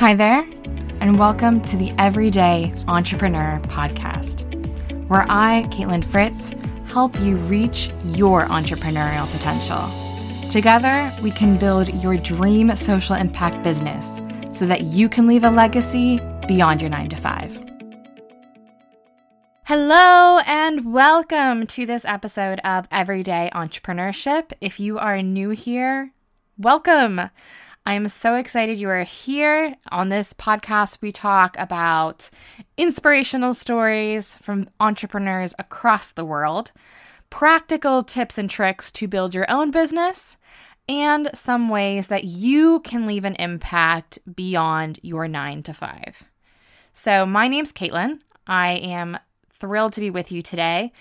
Hi there, and welcome to the Everyday Entrepreneur Podcast, where I, Kaitlin Fritz, help you reach your entrepreneurial potential. Together, we can build your dream social impact business so that you can leave a legacy beyond your nine to five. Hello, and welcome to this episode of Everyday Entrepreneurship. If you are new here, welcome. I am so excited you are here. On this podcast, we talk about inspirational stories from entrepreneurs across the world, practical tips and tricks to build your own business, and some ways that you can leave an impact beyond your nine to five. So, my name's Kaitlin. I am thrilled to be with you today.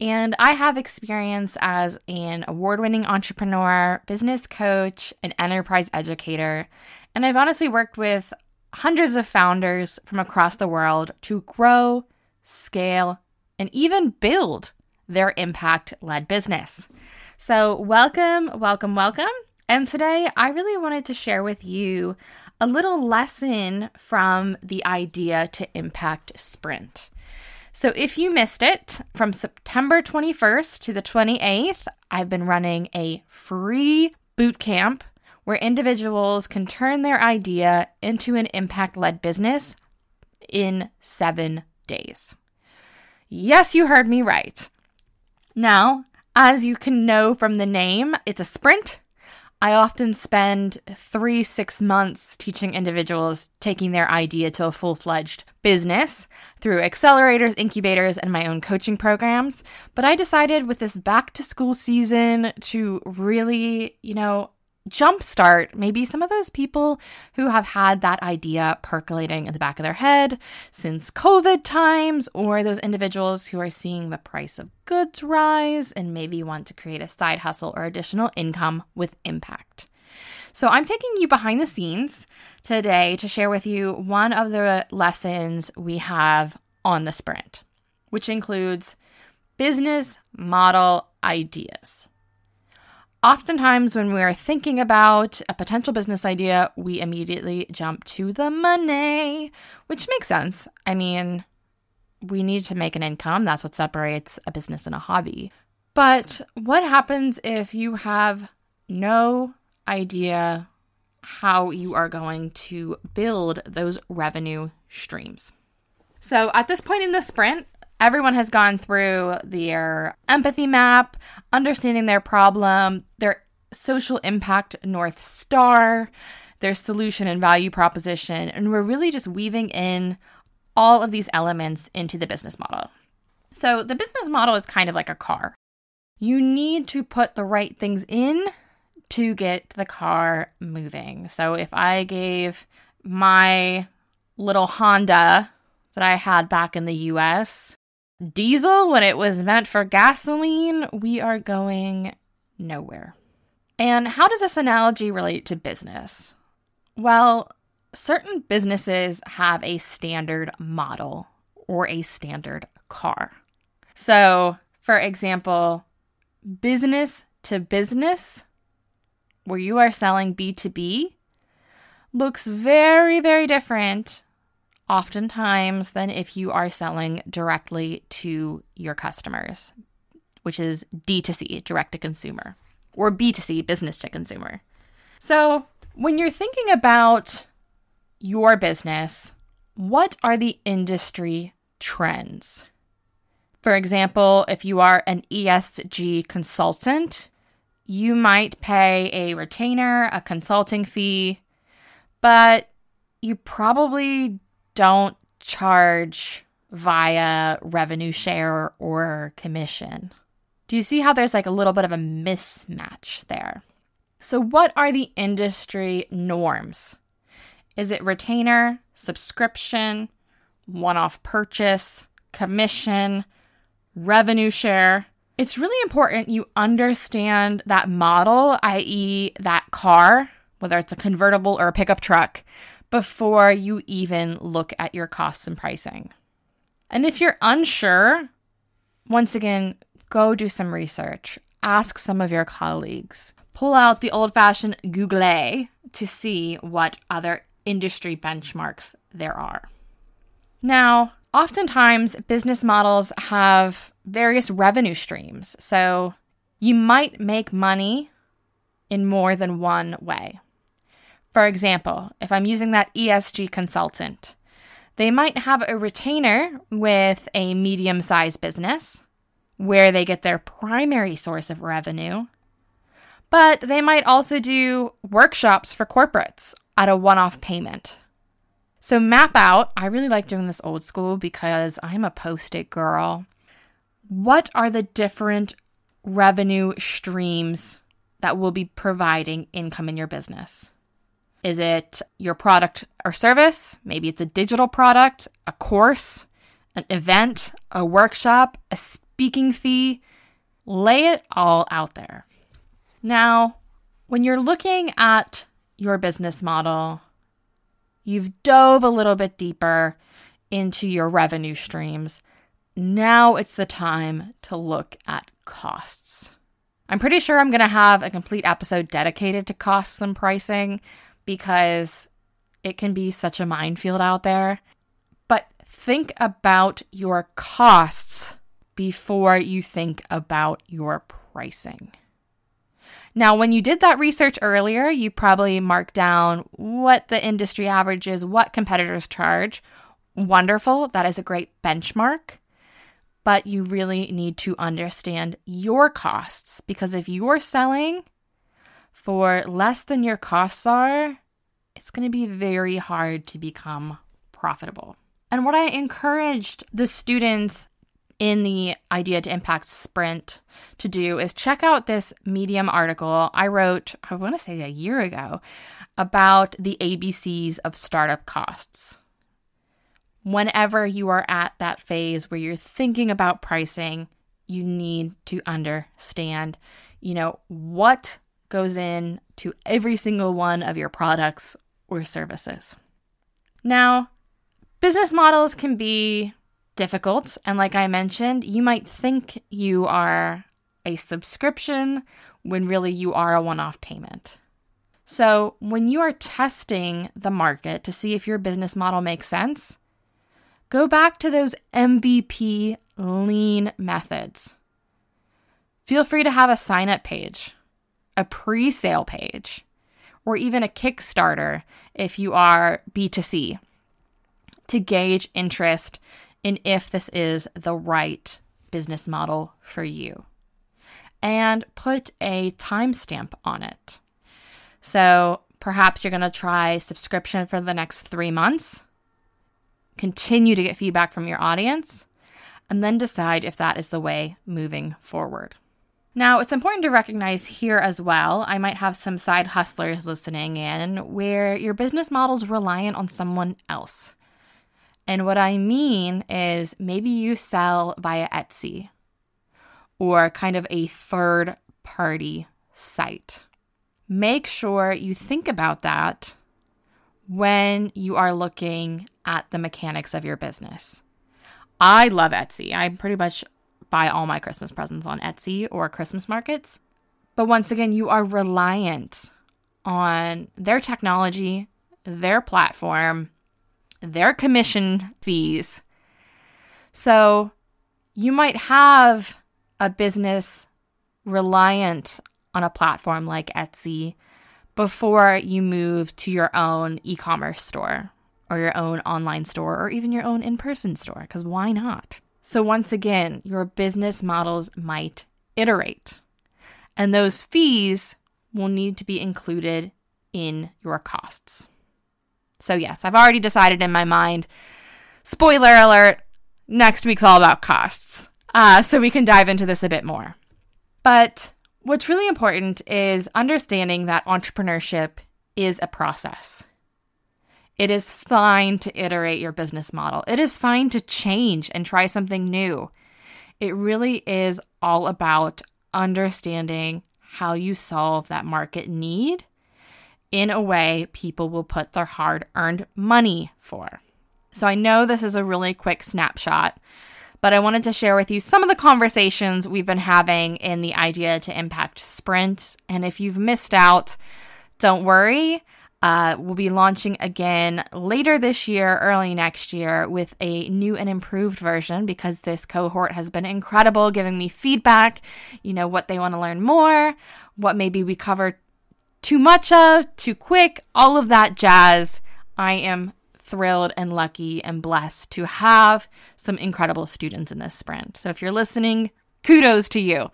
And I have experience as an award winning entrepreneur, business coach, and enterprise educator. And I've honestly worked with hundreds of founders from across the world to grow, scale, and even build their impact led business. So, welcome, welcome, welcome. And today I really wanted to share with you a little lesson from the idea to impact sprint. So, if you missed it, from September 21st to the 28th, I've been running a free boot camp where individuals can turn their idea into an impact led business in seven days. Yes, you heard me right. Now, as you can know from the name, it's a sprint I often spend three, six months teaching individuals taking their idea to a full fledged business through accelerators, incubators, and my own coaching programs. But I decided with this back to school season to really, you know, jumpstart maybe some of those people who have had that idea percolating in the back of their head since COVID times, or those individuals who are seeing the price of goods rise and maybe want to create a side hustle or additional income with impact. So, I'm taking you behind the scenes today to share with you one of the lessons we have on the sprint, which includes business model ideas. Oftentimes, when we are thinking about a potential business idea, we immediately jump to the money, which makes sense. I mean, we need to make an income. That's what separates a business and a hobby. But what happens if you have no idea how you are going to build those revenue streams? So, at this point in the sprint, Everyone has gone through their empathy map, understanding their problem, their social impact North Star, their solution and value proposition, and we're really just weaving in all of these elements into the business model. So, the business model is kind of like a car. You need to put the right things in to get the car moving. So, if I gave my little Honda that I had back in the US diesel when it was meant for gasoline, we are going nowhere. And how does this analogy relate to business? Well, certain businesses have a standard model or a standard car. So, for example, business to business, where you are selling B2B, looks very, very different oftentimes than if you are selling directly to your customers, which is D2C, direct to consumer, or B2C, business to consumer. So, when you're thinking about your business, what are the industry trends? For example, if you are an ESG consultant, you might pay a retainer, a consulting fee, but you probably don't charge via revenue share or commission. Do you see how there's like a little bit of a mismatch there? So, what are the industry norms? Is it retainer, subscription, one off purchase, commission, revenue share? It's really important you understand that model, i.e., that car, whether it's a convertible or a pickup truck, before you even look at your costs and pricing. And if you're unsure, once again, go do some research. Ask some of your colleagues. Pull out the old fashioned Google to see what other industry benchmarks there are. Now, oftentimes business models have various revenue streams. So you might make money in more than one way. For example, if I'm using that ESG consultant, they might have a retainer with a medium sized business where they get their primary source of revenue, but they might also do workshops for corporates at a one off payment. So, map out. I really like doing this old school because I'm a post it girl. What are the different revenue streams that will be providing income in your business? Is it your product or service? Maybe it's a digital product, a course, an event, a workshop, a speaking fee. Lay it all out there. Now, when you're looking at your business model, you've dove a little bit deeper into your revenue streams. Now it's the time to look at costs. I'm pretty sure I'm going to have a complete episode dedicated to costs and pricing because it can be such a minefield out there. But think about your costs before you think about your pricing. Now, when you did that research earlier, you probably marked down what the industry average is, what competitors charge. Wonderful. That is a great benchmark. But you really need to understand your costs because if you're selling for less than your costs are, it's going to be very hard to become profitable. And what I encouraged the students in the Idea to Impact Sprint to do is check out this Medium article I wrote, I want to say a year ago, about the ABCs of startup costs. Whenever you are at that phase where you're thinking about pricing, you need to understand, you know, what goes in to every single one of your products or services. Now, business models can be difficult. And like I mentioned, you might think you are a subscription when really you are a one off payment. So, when you are testing the market to see if your business model makes sense, go back to those MVP lean methods. Feel free to have a sign up page a pre sale page, or even a Kickstarter if you are B2C to gauge interest in if this is the right business model for you. And put a timestamp on it. So perhaps you're going to try subscription for the next three months, continue to get feedback from your audience, and then decide if that is the way moving forward. Now, it's important to recognize here as well, I might have some side hustlers listening in where your business model is reliant on someone else. And what I mean is maybe you sell via Etsy or kind of a third party site. Make sure you think about that when you are looking at the mechanics of your business. I love Etsy. I'm pretty much buy all my Christmas presents on Etsy or Christmas markets. But once again, you are reliant on their technology, their platform, their commission fees. So you might have a business reliant on a platform like Etsy before you move to your own e commerce store or your own online store or even your own in person store, because why not? So, once again, your business models might iterate, and those fees will need to be included in your costs. So, yes, I've already decided in my mind. Spoiler alert, next week's all about costs. Uh, so, we can dive into this a bit more. But what's really important is understanding that entrepreneurship is a process. It is fine to iterate your business model. It is fine to change and try something new. It really is all about understanding how you solve that market need in a way people will put their hard earned money for. So I know this is a really quick snapshot, but I wanted to share with you some of the conversations we've been having in the Idea to Impact Sprint. And if you've missed out, don't worry. Uh, we'll be launching again later this year, early next year, with a new and improved version because this cohort has been incredible, giving me feedback, you know, what they want to learn more, what maybe we cover too much of, too quick, all of that jazz. I am thrilled and lucky and blessed to have some incredible students in this sprint. So if you're listening, kudos to you.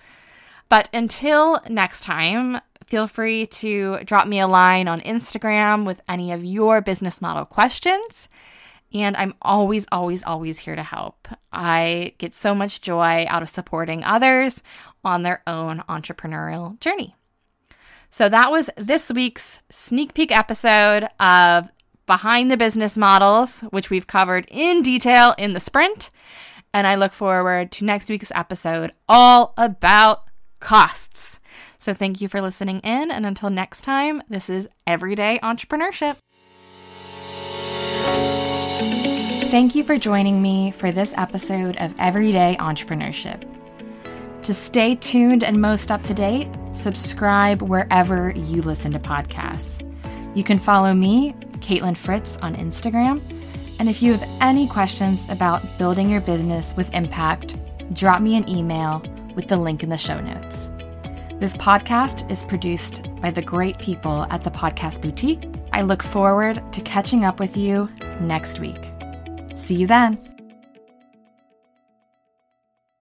But until next time, feel free to drop me a line on Instagram with any of your business model questions. And I'm always, always, always here to help. I get so much joy out of supporting others on their own entrepreneurial journey. So that was this week's sneak peek episode of Behind the Business Models, which we've covered in detail in the sprint. And I look forward to next week's episode all about costs. So thank you for listening in. And until next time, this is Everyday Entrepreneurship. Thank you for joining me for this episode of Everyday Entrepreneurship. To stay tuned and most up to date, subscribe wherever you listen to podcasts. You can follow me, Kaitlin Fritz, on Instagram. And if you have any questions about building your business with impact, drop me an email with the link in the show notes. This podcast is produced by the great people at the Podcast Boutique. I look forward to catching up with you next week. See you then.